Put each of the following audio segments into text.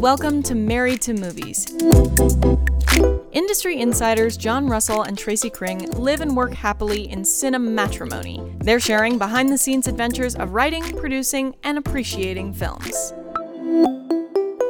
Welcome to Married to Movies. Industry insiders Jon Russell and Tracy Cring live and work happily in cinematrimony. They're sharing behind the scenes adventures of writing, producing, and appreciating films.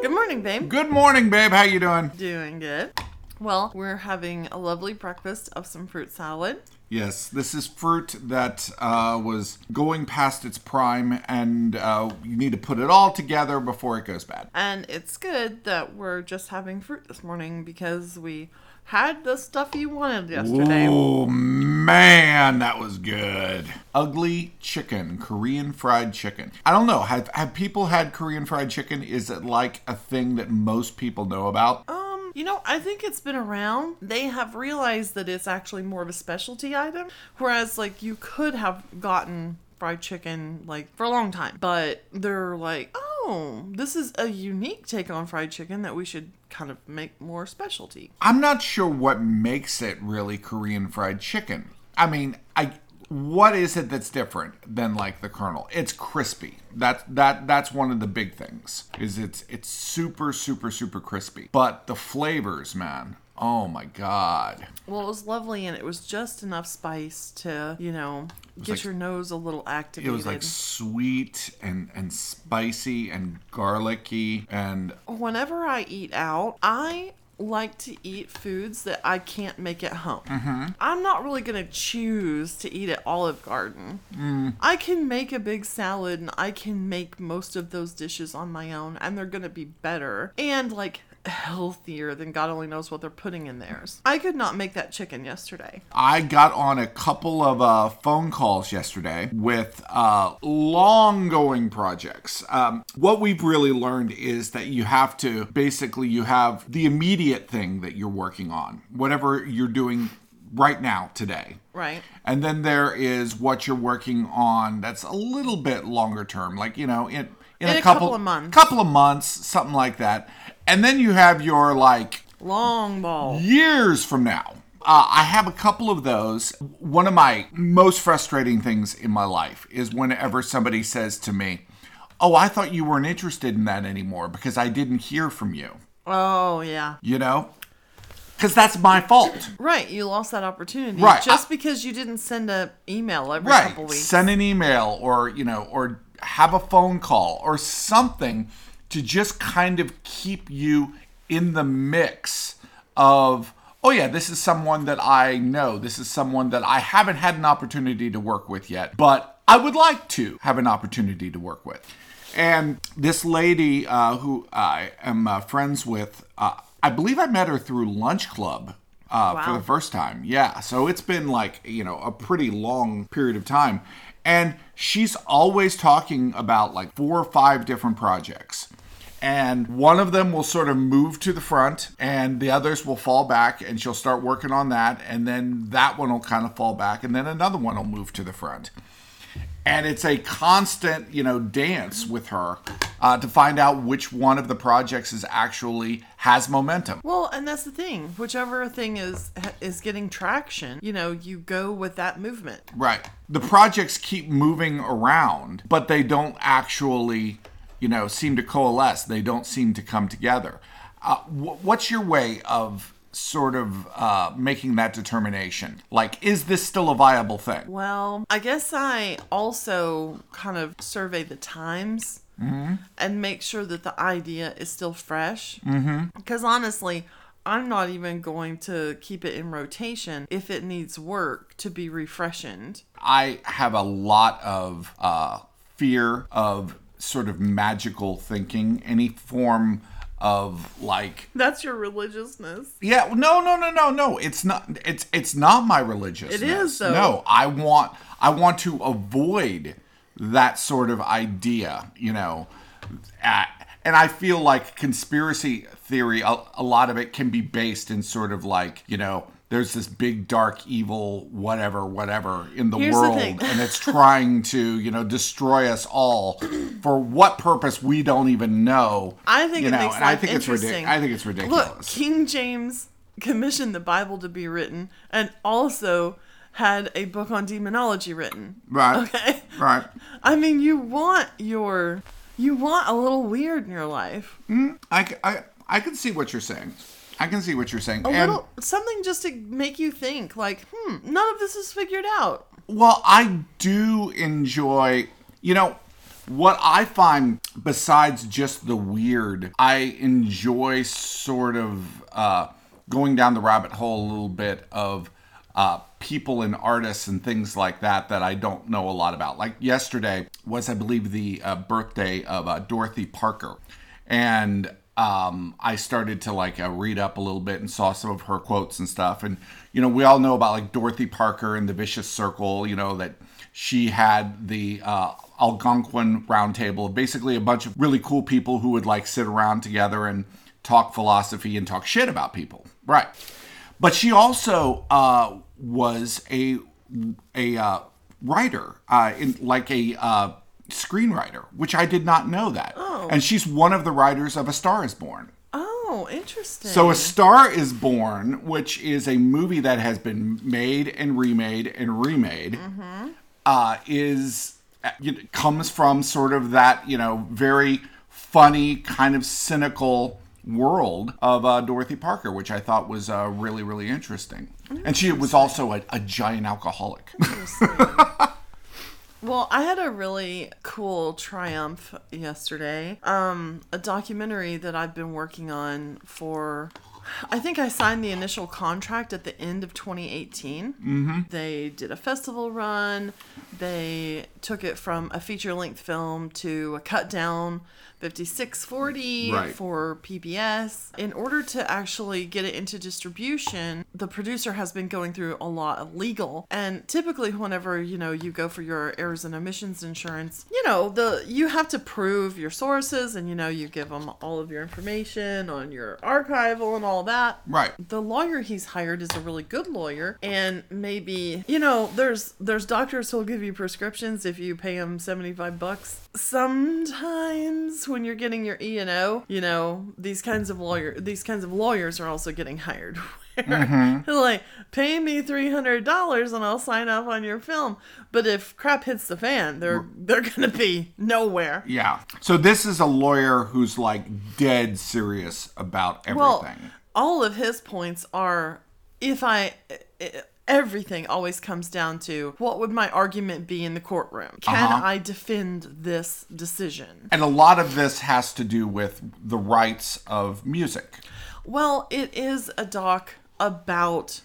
Good morning, babe. Good morning, babe. How you doing? Doing good. Well, we're having a lovely breakfast of some fruit salad. Yes, this is fruit that uh, was going past its prime, and uh, you need to put it all together before it goes bad. And it's good that we're just having fruit this morning because we had the stuff you wanted yesterday. Oh man, that was good. Ugly chicken, Korean fried chicken. I don't know. Have have people had Korean fried chicken? Is it like a thing that most people know about? Um, you know, I think it's been around. They have realized that it's actually more of a specialty item, whereas like you could have gotten fried chicken like for a long time, but they're like, "Oh, this is a unique take on fried chicken that we should kind of make more specialty." I'm not sure what makes it really Korean fried chicken. I mean, I what is it that's different than like the Colonel? It's crispy. That that that's one of the big things. Is it's it's super super super crispy. But the flavors, man. Oh my god. Well, it was lovely, and it was just enough spice to, you know, get like- your nose a little active. It was like sweet and and spicy and garlicky and Whenever I eat out, I like to eat foods that I can't make at home. Mm-hmm. I'm not really gonna choose to eat at Olive Garden. Mm. I can make a big salad, and I can make most of those dishes on my own, and they're gonna be better and like healthier than God only knows what they're putting in theirs. I could not make that chicken yesterday. I got on a couple of uh, phone calls yesterday with uh, long going projects. Um, what we've really learned is that you have to basically you have the immediate thing that you're working on, whatever you're doing right now today. Right. And then there is what you're working on that's a little bit longer term, like you know, in in, In a, couple, couple of months. couple of months, something like that. And then you have your like Long ball. years from now. Uh, I have a couple of those. One of my most frustrating things in my life is whenever somebody says to me, Oh, I thought you weren't interested in that anymore because I didn't hear from you. Oh yeah. You know? Because that's my fault. Right, you lost that opportunity Right, just I- because you didn't send a email every right. couple weeks. Send an email or, you know, or have a phone call or something to just kind of keep you in the mix of, oh, yeah, this is someone that I know. This is someone that I haven't had an opportunity to work with yet, but I would like to have an opportunity to work with. And this lady uh, who I am uh, friends with, uh, I believe I met her through Lunch Club uh, for the first time. Yeah, so it's been like you know a pretty long period of time, and she's always talking about like four or five different projects. And one of them will sort of move to the front, and the others will fall back, and she'll start working on that, and then that one will kind of fall back, and then another one will move to the front and it's a constant you know dance with her uh, to find out which one of the projects is actually has momentum well, and that's the thing. Whichever thing is is getting traction, you know, you go with that movement. right the projects keep moving around but they don't actually you know seem to coalesce they don't seem to come together uh, wh- what's your way of sort of uh, making that determination. Like is this still a viable thing? Well, I guess I also kind of survey the times and make sure that the idea is still fresh. Because honestly, I'm not even going to keep it in rotation if it needs work to be refreshened. I have a lot of uh, fear of sort of magical thinking, any form of like That's your religiousness. yeah no no no no no it's not it's it's not my religiousness It is, though. no i want i want to avoid that sort of idea you know uh, and i feel like conspiracy theory a, a lot of it can be based in sort of like you know there's this big dark evil whatever whatever in the Here's world thing. and it's trying to you know destroy us all for what purpose we don't even know I think you it know i think it's ridiculous i think it's ridiculous Look, King James commissioned the Bible to be written and also had a book on demonology written. right Okay. right I mean, you want your You want a little weird in your life. Mm, I I I can see what you're saying. I can see what you're saying. A and, little something just to make you think like, hmm, none of this is figured out. well, I do enjoy, you know, what I find besides just the weird, I enjoy sort of uh, going down the rabbit hole a little bit of uh, people and artists and things like that that I don't know a lot about. Like yesterday was, I believe, the uh, birthday of uh, Dorothy Parker, and um, I started to like uh, read up a little bit and saw some of her quotes and stuff. And you know, we all know about like Dorothy Parker and the Vicious Circle. You know that she had the uh, Algonquin Round Table, basically a bunch of really cool people who would like sit around together and talk philosophy and talk shit about people. Right. But she also uh, was a a uh, writer, uh, in, like a uh, screenwriter, which I did not know that. And she's one of the writers of A Star Is Born. Oh, interesting. So, A Star Is Born, which is a movie that has been made and remade and remade, uh, is it comes from sort of that you know very funny kind of cynical world of uh, Dorothy Parker, which I thought was uh, really really interesting. And she was also a, a giant alcoholic. Well, I had a really cool triumph yesterday. Um, a documentary that I've been working on for. I think I signed the initial contract at the end of 2018. Mm-hmm. They did a festival run. They took it from a feature length film to a cut down 5640 Right. for PBS. In order to actually get it into distribution, the producer has been going through a lot of legal. And typically whenever, you know, you go for your errors and omissions insurance, you know, the you have to prove your sources and you know, you give them all of your information on your archival and all that. right. The lawyer he's hired is a really good lawyer and maybe, you know, there's there's doctors who'll give you prescriptions if you pay them 75 bucks. Sometimes when you're getting your E and O, you know, these kinds of lawyer these kinds of lawyers are also getting hired. Mm-hmm. They're like, pay me three hundred dollars and I'll sign off on your film. But if crap hits the fan, they're they're gonna be nowhere. Yeah. So this is a lawyer who's like dead serious about everything. Well, all of his points are if I eh, eh, everything always comes down to what would my argument be in the courtroom? Can Uh-huh. I defend this decision? And a lot of this has to do with the rights of music. Well, it is a doc about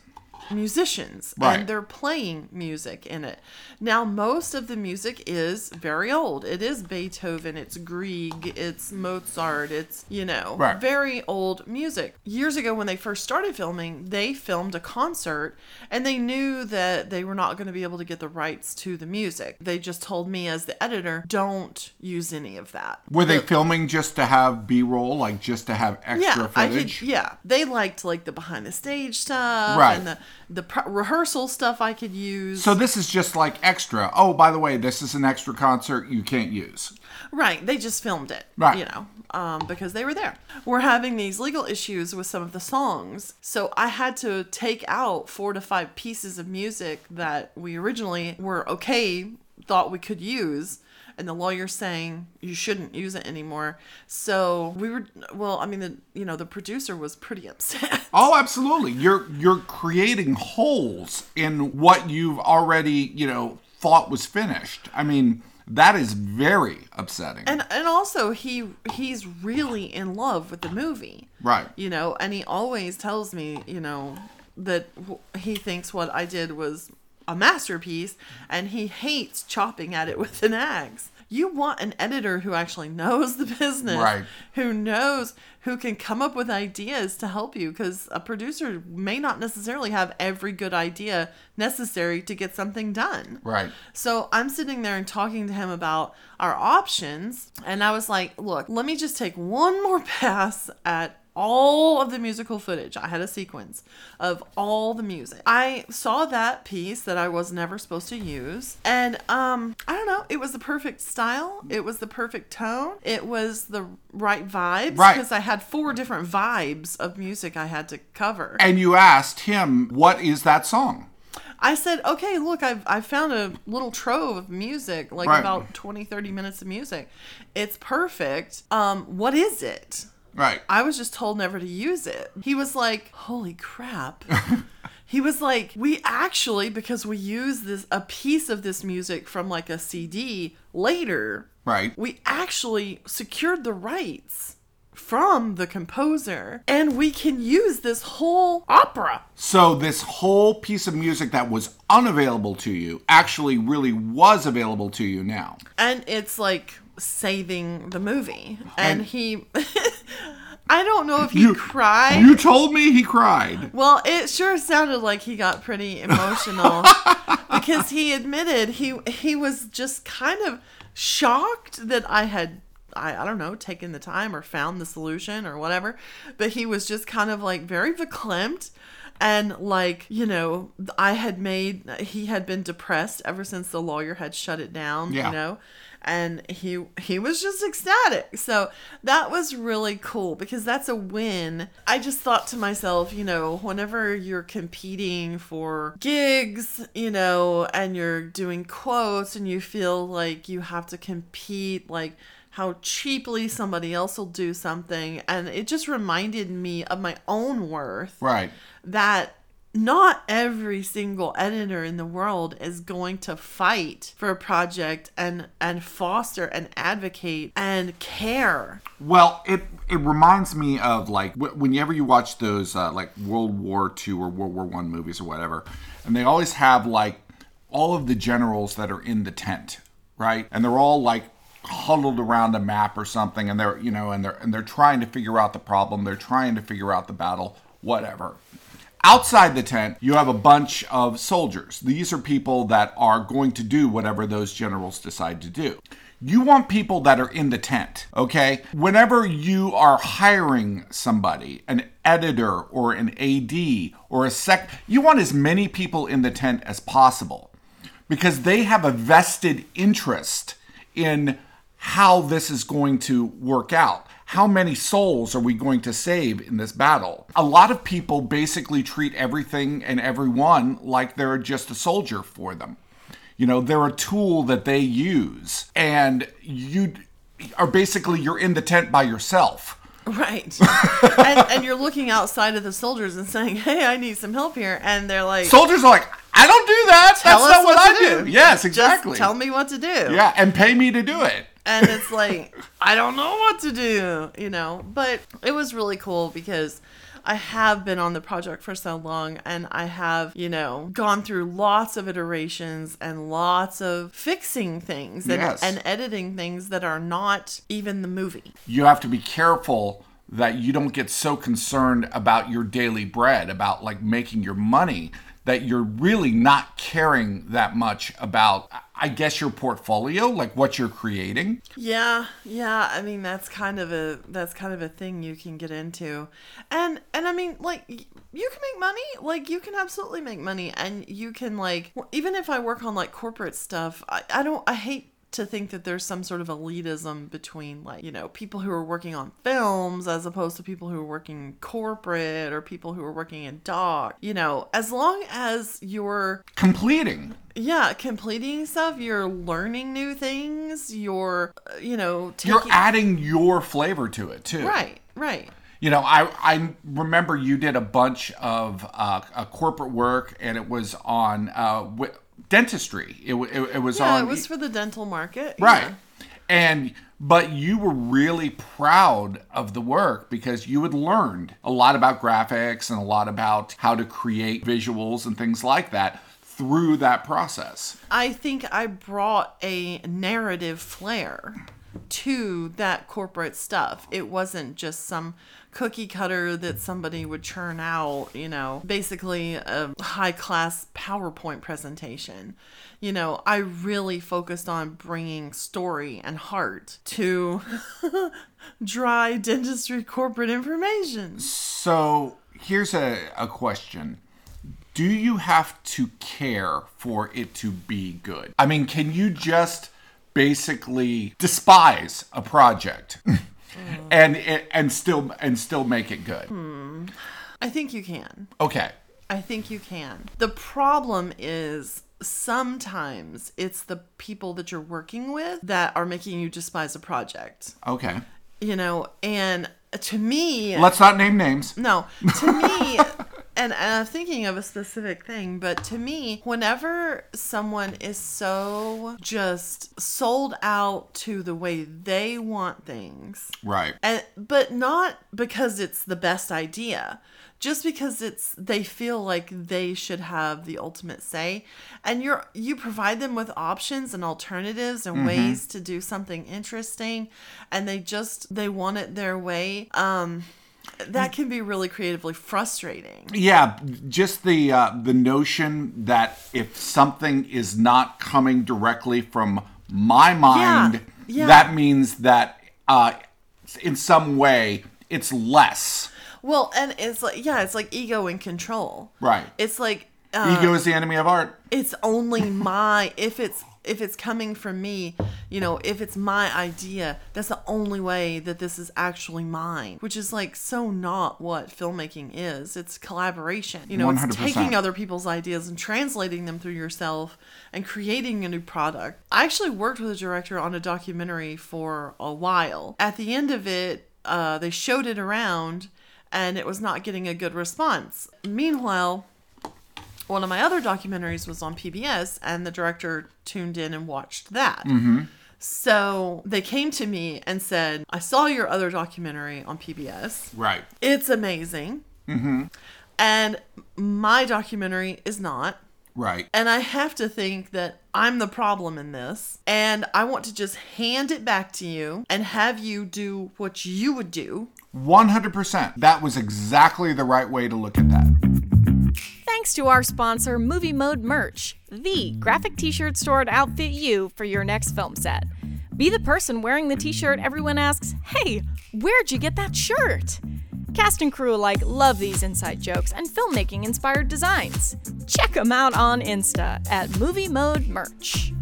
musicians Right. and they're playing music in it. Now, most of the music is very old. It is Beethoven, it's Grieg, it's Mozart, it's, you know, Right. very old music. Years ago, when they first started filming, they filmed a concert and they knew that they were not going to be able to get the rights to the music. They just told me, as the editor, don't use any of that. Were they filming just to have B-roll, like just to have extra yeah, I footage? could. Yeah, they liked like the behind the stage stuff Right. and the the pr- rehearsal stuff I could use. So this is just like extra. Oh, by the way, this is an extra concert you can't use. right, they just filmed it. Right. You know, um, because they were there. We're having these legal issues with some of the songs, so I had to take out four to five pieces of music that we originally were okay thought we could use. And the lawyer saying you shouldn't use it anymore. So we were, well, I mean, the you know the producer was pretty upset. Oh, absolutely. You're you're creating holes in what you've already, you know, thought was finished. I mean, that is very upsetting. and and also he he's really in love with the movie Right. you know and he always tells me you know that he thinks what i did was a masterpiece and he hates chopping at it with an axe you want an editor who actually knows the business Right. who knows who can come up with ideas to help you because a producer may not necessarily have every good idea necessary to get something done Right. so I'm sitting there and talking to him about our options. And I was like, look, let me just take one more pass at all of the musical footage. I had a sequence of all the music. I saw that piece that I was never supposed to use. And um I don't know, it was the perfect style. It was the perfect tone. It was the right vibes Right. because I had four different vibes of music I had to cover. And you asked him, "What is that song?" I said, okay, look, I've, I found a little trove of music, like Right. about 20, 30 minutes of music. It's perfect. Um, what is it? Right. I was just told never to use it. He was like, holy crap. he was like, we actually, because we use this, a piece of this music from like a CD later, Right. we actually secured the rights from the composer and we can use this whole opera. So this whole piece of music that was unavailable to you actually really was available to you now. and it's like saving the movie and, And- he i don't know if he You- cried You told me he cried. well it sure sounded like he got pretty emotional because he admitted he he was just kind of shocked that i had I, I don't know, taken the time or found the solution or whatever. But he was just kind of like very verklempt and like, you know, I had made he had been depressed ever since the lawyer had shut it down, Yeah. you know. And he he was just ecstatic. So that was really cool because that's a win. I just thought to myself, you know, whenever you're competing for gigs, you know, and you're doing quotes and you feel like you have to compete like how cheaply somebody else will do something and it just reminded me of my own worth Right. that not every single editor in the world is going to fight for a project and and foster and advocate and care Well, it it reminds me of like wh- whenever you watch those uh, like World War II or World War One movies or whatever, and they always have like all of the generals that are in the tent, right? And they're all like huddled around a map or something, and they're you know, and they're and they're trying to figure out the problem. They're trying to figure out the battle, whatever. Outside the tent, you have a bunch of soldiers. These are people that are going to do whatever those generals decide to do. You want people that are in the tent, okay? Whenever you are hiring somebody, an editor or an AD or a sec, you want as many people in the tent as possible because they have a vested interest in how this is going to work out. How many souls are we going to save in this battle? A lot of people basically treat everything and everyone like they're just a soldier for them. You know, they're a tool that they use, and you are basically you're in the tent by yourself. right and, and you're looking outside of the soldiers and saying hey i need some help here and they're like Soldiers are like, I don't do that. That's not what, what I do. do. Yes, Just exactly. tell me what to do Yeah, and pay me to do it. And it's like I don't know what to do, you know. But it was really cool because I have been on the project for so long and I have, you know, gone through lots of iterations and lots of fixing things and, Yes. and editing things that are not even the movie. you have to be careful that you don't get so concerned about your daily bread, about like making your money, that you're really not caring that much about, I guess, your portfolio, like what you're creating. Yeah, yeah. I mean, that's kind of a that's kind of a thing you can get into, and and I mean, like you can make money. Like you can absolutely make money, and you can like even if I work on like corporate stuff, I I don't I hate to think that there's some sort of elitism between like you know people who are working on films as opposed to people who are working corporate or people who are working in doc you know as long as you're Completing. Yeah, completing stuff. You're learning new things. You're, uh, you know, taking. You're adding your flavor to it too. right, right. You know, I I remember you did a bunch of uh, uh, corporate work, and it was on uh, wi- dentistry. It, it, it was Yeah, on it was for the dental market. Right. yeah. And but you were really proud of the work because you had learned a lot about graphics and a lot about how to create visuals and things like that through that process. I think I brought a narrative flair to that corporate stuff. It wasn't just some cookie cutter that somebody would churn out, you know, basically a high class PowerPoint presentation. You know, I really focused on bringing story and heart to dry dentistry corporate information. So here's a, a question. Do you have to care for it to be good? I mean, can you just basically despise a project and and still and still make it good? Hmm. I think you can. Okay. I think you can. The problem is sometimes it's the people that you're working with that are making you despise a project. Okay. You know, and to me, Let's not name names. no, to me, and, I'm thinking of a specific thing, but to me, whenever someone is so just sold out to the way they want things, Right. and but not because it's the best idea just because it's they feel like they should have the ultimate say. And you're you provide them with options and alternatives and ways to do something interesting and they just they want it their way. Um that can be really creatively frustrating Yeah, just the uh, the notion that if something is not coming directly from my mind, yeah. that means that uh, in some way it's less. well and it's like yeah it's like ego and control Right. it's like uh, Ego is the enemy of art. it's only my if it's if it's coming from me you know if it's my idea that's the only way that this is actually mine which is like so not what filmmaking is. It's collaboration. You know it's 100%. taking other people's ideas and translating them through yourself and creating a new product. I actually worked with a director on a documentary for a while. At the end of it uh, they showed it around and it was not getting a good response. Meanwhile one of my other documentaries was on PBS, and the director tuned in and watched that. So they came to me and said, I saw your other documentary on PBS. Right. It's amazing. Mm-hmm. And my documentary is not. Right. And I have to think that I'm the problem in this. And I want to just hand it back to you and have you do what you would do. 100%. That was exactly the right way to look at that. Thanks to our sponsor, Movie Mode Merch, the graphic t shirt store to outfit you for your next film set. Be the person wearing the t shirt everyone asks, Hey, where'd you get that shirt? Cast and crew alike love these inside jokes and filmmaking inspired designs. Check them out on Insta at Movie Mode Merch.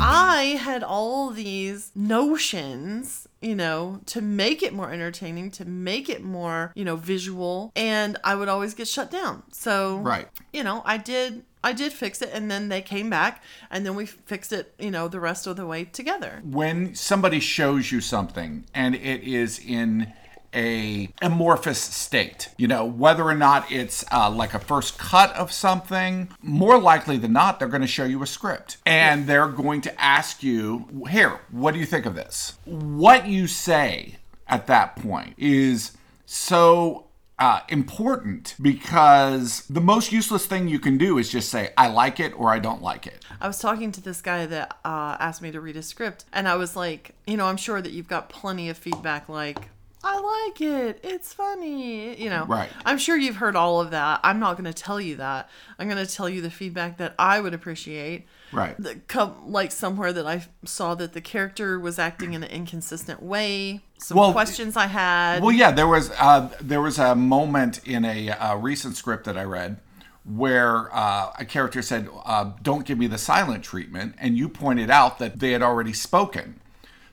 I had all these notions, you know, to make it more entertaining, to make it more, you know, visual, and I would always get shut down. So, Right. you know, I did I did fix it and then they came back and then we fixed it, you know, the rest of the way together. When somebody shows you something and it is in a amorphous state, you know, whether or not it's uh, like a first cut of something, more likely than not, they're going to show you a script and they're going to ask you, here, what do you think of this? What you say at that point is so uh, important because the most useless thing you can do is just say, I like it or I don't like it. I was talking to this guy that uh, asked me to read a script, and I was like, you know, I'm sure that you've got plenty of feedback like, I like it, it's funny, you know. Right. I'm sure you've heard all of that. I'm not going to tell you that. I'm going to tell you the feedback that I would appreciate. Right. The, come, like somewhere that I saw that the character was acting in an inconsistent way. Some Well, questions I had. Well, yeah, there was uh, there was a moment in a, uh recent script that I read where uh, a character said, uh, "Don't give me the silent treatment," and you pointed out that they had already spoken.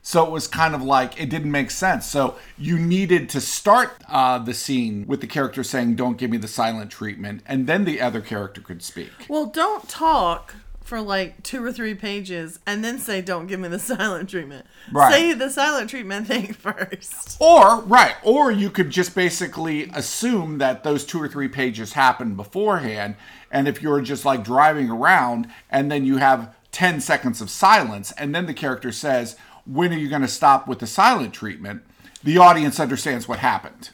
So it was kind of like it didn't make sense. So you needed to start uh, the scene with the character saying, "Don't give me the silent treatment," and then the other character could speak. Well, don't talk for like two or three pages and then say, don't give me the silent treatment. Right. Say the silent treatment thing first. Or right, or you could just basically assume that those two or three pages happened beforehand, and if you're just like driving around and then you have 10 seconds of silence and then the character says, "When are you going to stop with the silent treatment?" The audience understands what happened.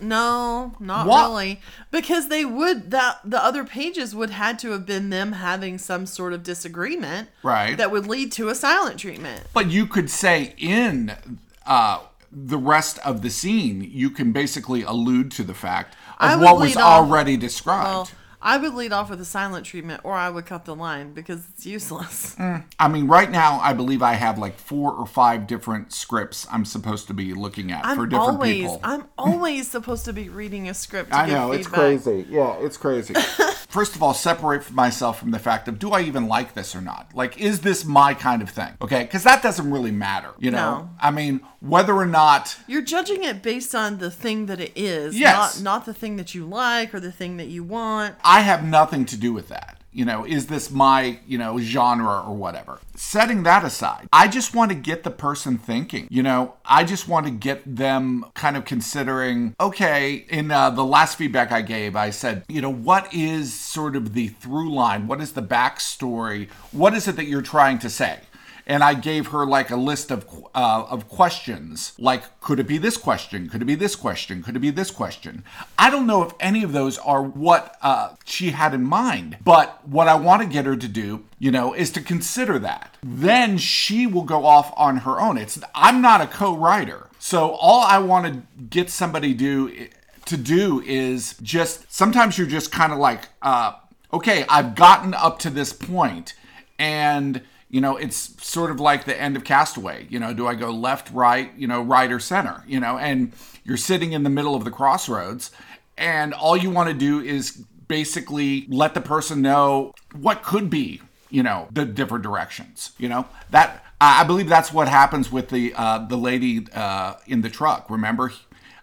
No, not What? really. Because they would that the other pages would had to have been them having some sort of disagreement. Right. That would lead to a silent treatment. But you could say in uh, the rest of the scene, you can basically allude to the fact of what was off- already described. Well, I would lead off with a silent treatment or I would cut the line because it's useless. Mm. I mean, right now, I believe I have like four or five different scripts I'm supposed to be looking at for I'm different always people. I'm always supposed to be reading a script to I know it's crazy. Yeah, it's crazy. first of all separate myself from the fact of do I even like this or not? Like, is this my kind of thing? Okay, because that doesn't really matter. You know, No. I mean, whether or not You're judging it based on the thing that it is, Yes. not not the thing that you like or the thing that you want. I have nothing to do with that. You know, is this my, you know, genre or whatever? Setting that aside, I just want to get the person thinking. You know, I just want to get them kind of considering, okay, in uh, the last feedback I gave, I said, you know, what is sort of the through line? What is the backstory? What is it that you're trying to say? And I gave her like a list of uh, of questions, like could it be this question? Could it be this question? Could it be this question? I don't know if any of those are what uh, she had in mind, but what I want to get her to do, you know, is to consider that. Then she will go off on her own. It's I'm not a co-writer, so all I want to get somebody do to do is just sometimes you're just kind of like, uh, okay, I've gotten up to this point, and you know, it's sort of like the end of Cast Away. You know, do I go left, right, you know, right or center? You know, and you're sitting in the middle of the crossroads, and all you want to do is basically let the person know what could be, you know, the different directions. You know, that I believe that's what happens with the uh, the lady uh, in the truck. Remember,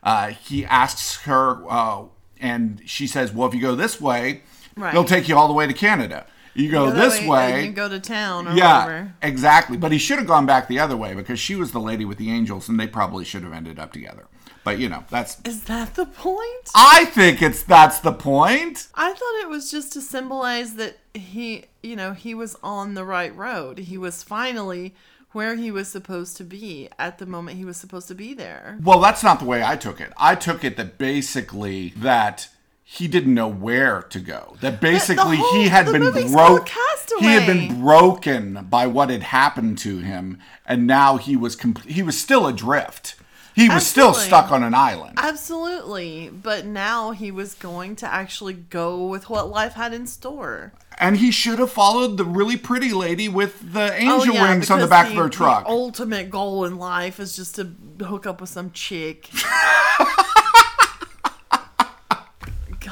uh, he asks her, uh, and she says, "Well, if you go this way, Right. they'll take you all the way to Canada." You go Go this way, way, you go to town or yeah, whatever. exactly. But he should have gone back the other way because she was the lady with the angels, and they probably should have ended up together. But you know, that's. Is that the point? I think it's that's the point. I thought it was just to symbolize that he, you know, he was on the right road. He was finally where he was supposed to be at the moment he was supposed to be there. Well, that's not the way I took it. I took it that basically that he didn't know where to go. That basically whole- he had been broke. He had been broken by what had happened to him, and now he was com- he was still adrift. He was still stuck on an island. Absolutely. But now he was going to actually go with what life had in store. And he should have followed the really pretty lady with the oh, angel Oh, yeah, wings on the back of her truck. The ultimate goal in life is just to hook up with some chick.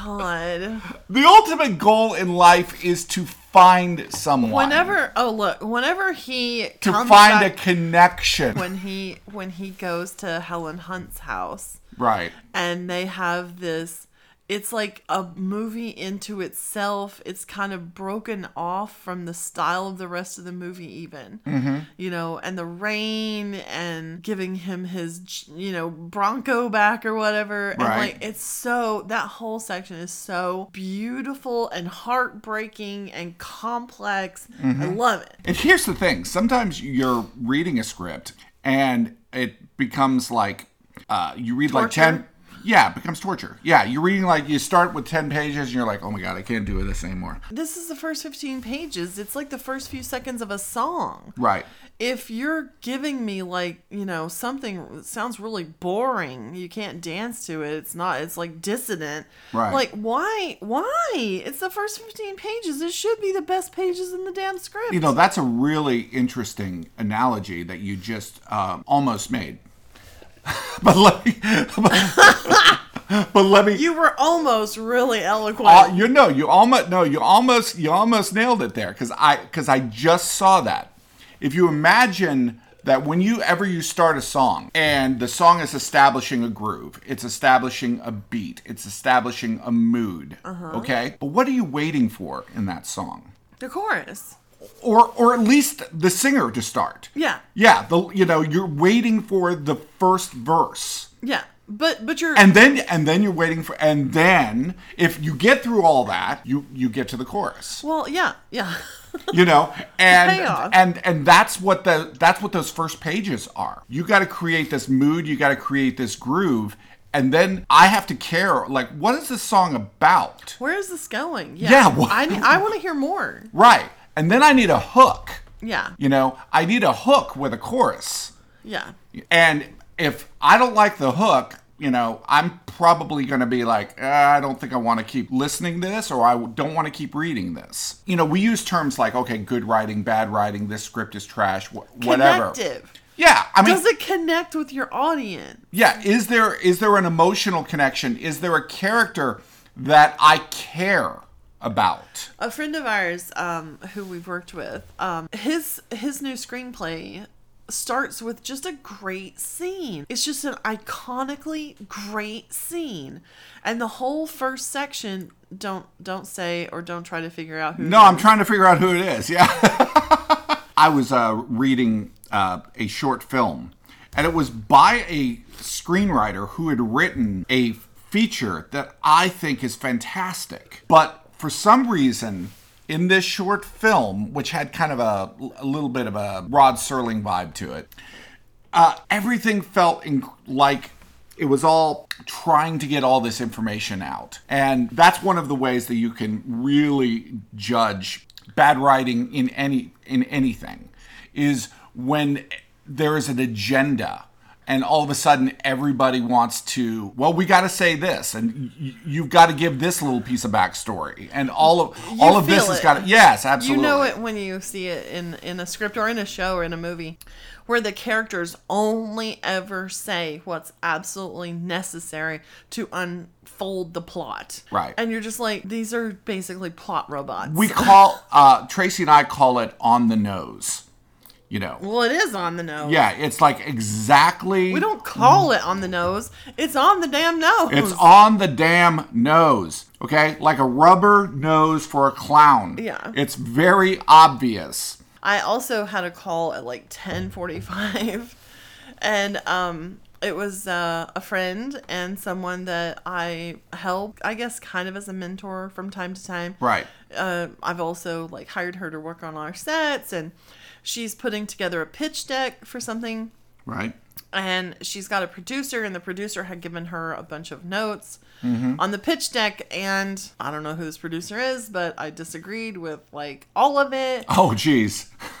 God. the ultimate goal in life is to find someone. Whenever oh look, whenever he to find a connection. when he when he goes to Helen Hunt's house right. and they have this it's like a movie into itself. It's kind of broken off from the style of the rest of the movie, even. Mm-hmm. You know, and the rain and giving him his, you know, Bronco back or whatever. And Right. like, it's so, that whole section is so beautiful and heartbreaking and complex. Mm-hmm. I love it. And here's the thing sometimes you're reading a script and it becomes like uh, you read like Torture? 10. Yeah, it becomes torture. Yeah, you're reading like you start with 10 pages and you're like, oh my God, I can't do this anymore. This is the first 15 pages. It's like the first few seconds of a song. Right. if you're giving me like you know something that sounds really boring you can't dance to it it's not it's like dissonant Right. like why why it's the first 15 pages it should be the best pages in the damn script You know, that's a really interesting analogy that you just um, almost made. but let me. but let me. you were almost really eloquent Uh, you know, you almost no, you almost you almost nailed it there because I because I just saw that. If you imagine that when you ever you start a song and the song is establishing a groove, it's establishing a beat, it's establishing a mood. Okay, but what are you waiting for in that song? the chorus Or or at least the singer to start. yeah. Yeah, the you know you're waiting for the first verse. yeah but but you're and then and then you're waiting for and then if you get through all that you you get to the chorus. Well yeah yeah. You know and and and that's what the that's what those first pages are. You got to create this mood you got to create this groove and then i have to care like what is this song about? Where is this going? Yeah, Yeah, wha- i i want to hear more. Right and then i need a hook yeah you know i need a hook with a chorus yeah And if I don't like the hook, you know, I'm probably going to be like, "Uh, I don't think I want to keep listening to this, or I don't want to keep reading this. You know, we use terms like, okay, good writing, bad writing, this script is trash, wh- whatever. connective Yeah, I mean, does it connect with your audience yeah. Is there is there an emotional connection? Is there a character that I care about. A friend of ours, um, who we've worked with, um, his his new screenplay starts with just a great scene. It's just an iconically great scene, and the whole first section don't don't say or don't try to figure out who. No, I'm trying to figure out who it is. Yeah. I was uh, reading uh, a short film, and it was by a screenwriter who had written a feature that I think is fantastic. But for some reason, in this short film, which had kind of a, a little bit of a Rod Serling vibe to it, uh, everything felt in, like it was all trying to get all this information out. And that's one of the ways that you can really judge bad writing in any in anything is when there is an agenda and all of a sudden everybody wants to well we got to say this and y- you've got to give this little piece of backstory and all of all of this feel has it. got to yes absolutely You know it when you see it in in a script or in a show or in a movie where the characters only ever say what's absolutely necessary to unfold the plot. Right. And you're just like these are basically plot robots. we call uh tracy and i call it on the nose you know well, it is on the nose. yeah it's like exactly We don't call it on the nose. It's on the damn nose. It's on the damn nose, okay? Like a rubber nose for a clown. Yeah. It's very obvious. I also had a call at like 10:45 and um it was uh, a friend and someone that I help, I guess, kind of as a mentor from time to time. Right. Uh, I've also like hired her to work on our sets, and she's putting together a pitch deck for something Right? and she's got a producer and the producer had given her a bunch of notes Mm-hmm. on the pitch deck and i don't know who this producer is but i disagreed with like all of it Oh, geez.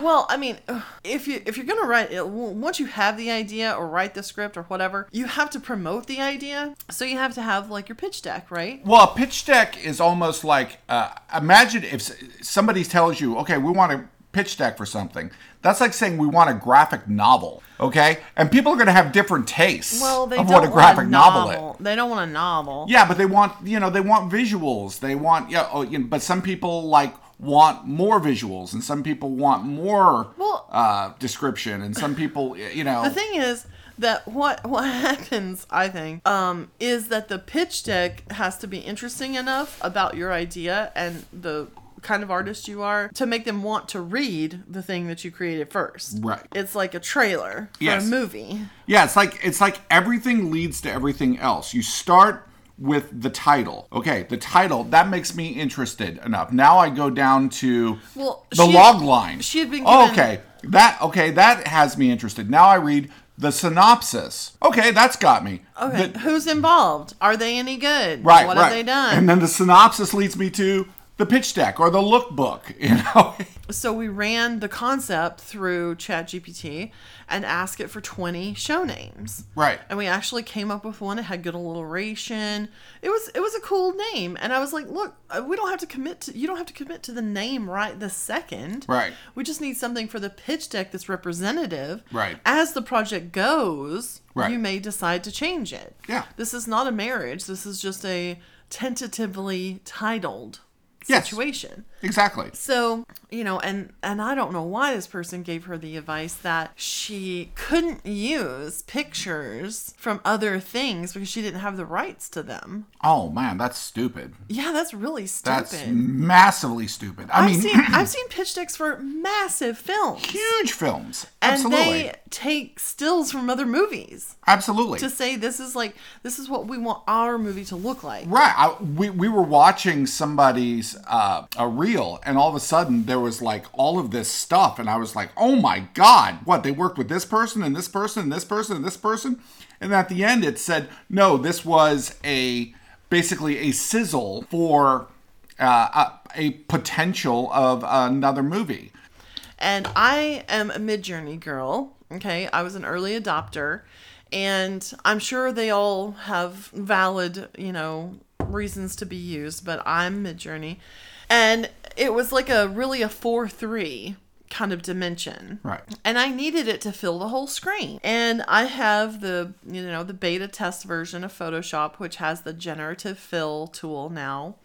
well i mean if you if you're gonna write it once you have the idea or write the script or whatever you have to promote the idea so you have to have like your pitch deck right Well, a pitch deck is almost like uh, imagine if somebody tells you, okay, we want a pitch deck for something. That's like saying we want a graphic novel, okay? And people are going to have different tastes well they of don't what a graphic a novel is. they don't want a novel Yeah, but they want you know they want visuals. They want yeah. Oh, you know, but some people like want more visuals, and some people want more Well- uh, description, and some people you know. The thing is that what what happens, I think, um, is that the pitch deck has to be interesting enough about your idea and the kind of artist you are to make them want to read the thing that you created first. Right. It's like a trailer for Yes. a movie. yeah, it's like it's like everything leads to everything else. You start with the title. Okay, the title that makes me interested enough. Now I go down to Well, the log line. she had been Oh, given- okay, that okay that has me interested. Now I read the synopsis. Okay, that's got me. Okay. The- Who's involved? Are they any good? Right, What right. have they done? And then the synopsis leads me to the pitch deck or the lookbook. You know, so we ran the concept through ChatGPT and asked it for 20 show names. Right. And we actually came up with one. It had good alliteration. It was it was a cool name. And I was like, look, uh, we don't have to commit to you don't have to commit to the name right this second. Right. We just need something for the pitch deck that's representative. Right. As the project goes, Right. you may decide to change it. Yeah. This is not a marriage. This is just a tentatively titled. Situation. Exactly. So, you know, and and I don't know why this person gave her the advice that she couldn't use pictures from other things because she didn't have the rights to them. Oh man, that's stupid. Yeah, that's really stupid. That's massively stupid. I I've mean, seen I've seen pitch decks for massive films. huge films. And Absolutely. they take stills from other movies Absolutely. to say this is like this is what we want our movie to look like. Right. I, we, we were watching somebody's uh, a reel, and all of a sudden there was like all of this stuff, and I was like, "Oh my god! What they worked with this person and this person and this person and this person," and at the end it said, "No, this was a basically a sizzle for uh, a, a potential of another movie." and I am a Midjourney girl. Okay, I was an early adopter, and I'm sure they all have valid, you know, reasons to be used, but I'm Midjourney, and it was like a really a four three kind of dimension. Right. And I needed it to fill the whole screen. And I have the, you know, the beta test version of Photoshop, which has the generative fill tool now.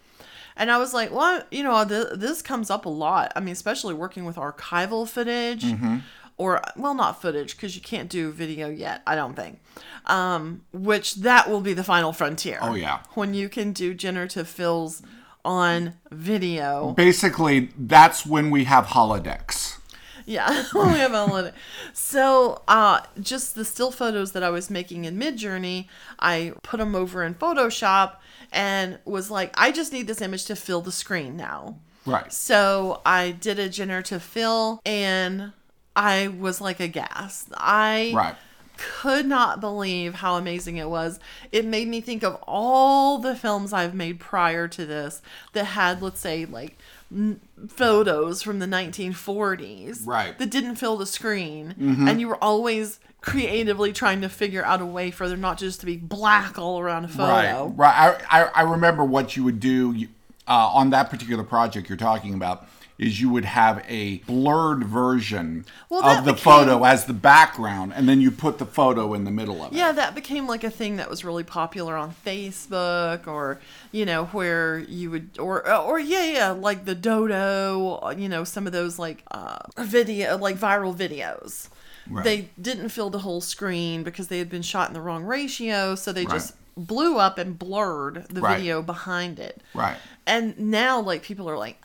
And I was like, well, you know, th- this comes up a lot. I mean, especially working with archival footage. Mm-hmm. Or, well, not footage because you can't do video yet, I don't think. Um, which that will be the final frontier. Oh, yeah. When you can do generative fills on video. Basically, that's when we have holodecks. Yeah, we have a. So, uh, just the still photos that I was making in Midjourney, I put them over in Photoshop and was like, I just need this image to fill the screen now. Right. So I did a generative fill and I was like aghast. I Right. Could not believe how amazing it was. It made me think of all the films I've made prior to this that had, let's say, like n- photos from the 1940s Right. Mm-hmm. that didn't fill the screen. And you were always creatively trying to figure out a way for there not just to be black all around a photo. Right, right. I, I, I remember what you would do uh, on that particular project you're talking about is you would have a blurred version Well, of the became- photo as the background, and then you put the photo in the middle of it. Yeah, that became like a thing that was really popular on Facebook, or you know, where you would, or or yeah, yeah, like the Dodo, you know, some of those like uh, video, like viral videos. Right. They didn't fill the whole screen because they had been shot in the wrong ratio, so they Right. just blew up and blurred the Right. video behind it. Right. And now, like people are like,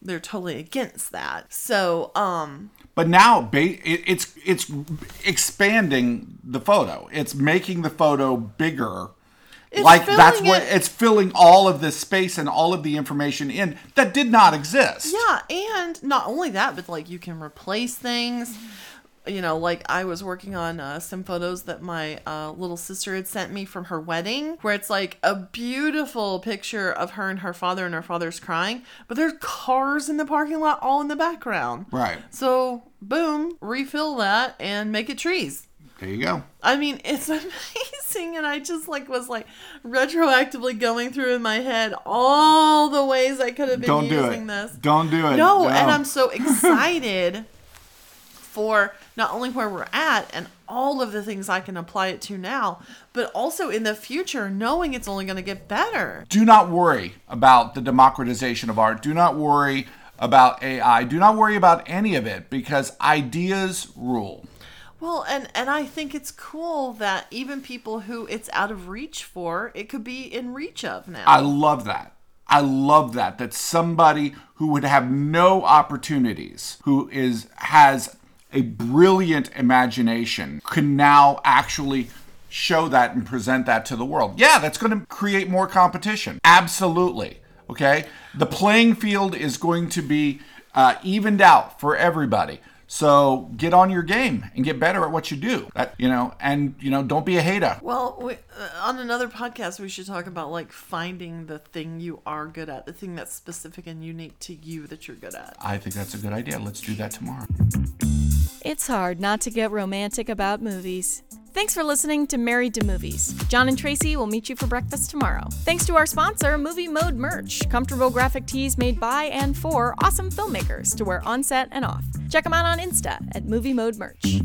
they're totally against that. So, um, But now ba- it, it's it's expanding the photo. It's making the photo bigger. It's like that's what it- it's filling all of this space and all of the information in that did not exist. Yeah, and not only that, but like you can replace things. You know, like I was working on uh, some photos that my uh, little sister had sent me from her wedding, where it's like a beautiful picture of her and her father, and her father's crying, but there's cars in the parking lot all in the background. Right. So, boom, refill that and make it trees. There you go. I mean, it's amazing, and I just like was like retroactively going through in my head all the ways I could have been Don't do using it. this. Don't do it. No, and I'm so excited for not only where we're at and all of the things I can apply it to now, but also in the future, knowing it's only going to get better. do not worry about the democratization of art. Do not worry about AI. Do not worry about any of it because ideas rule. Well, and and I think it's cool that even people who it's out of reach for, it could be in reach of now. I love that. I love that that somebody who would have no opportunities, who is has a brilliant imagination, can now actually show that and present that to the world. Yeah, that's going to create more competition. Absolutely. Okay? The playing field is going to be uh, evened out for everybody. So get on your game and get better at what you do. That, you know, and you know, don't be a hater. Well, we, uh, on another podcast, we should talk about like finding the thing you are good at, the thing that's specific and unique to you that you're good at. I think that's a good idea. Let's do that tomorrow. It's hard not to get romantic about movies. Thanks for listening to Married to Movies. Jon and Tracy will meet you for breakfast tomorrow. Thanks to our sponsor, Movie Mode Merch, comfortable graphic tees made by and for awesome filmmakers to wear on set and off. Check them out on Insta at Movie Mode Merch.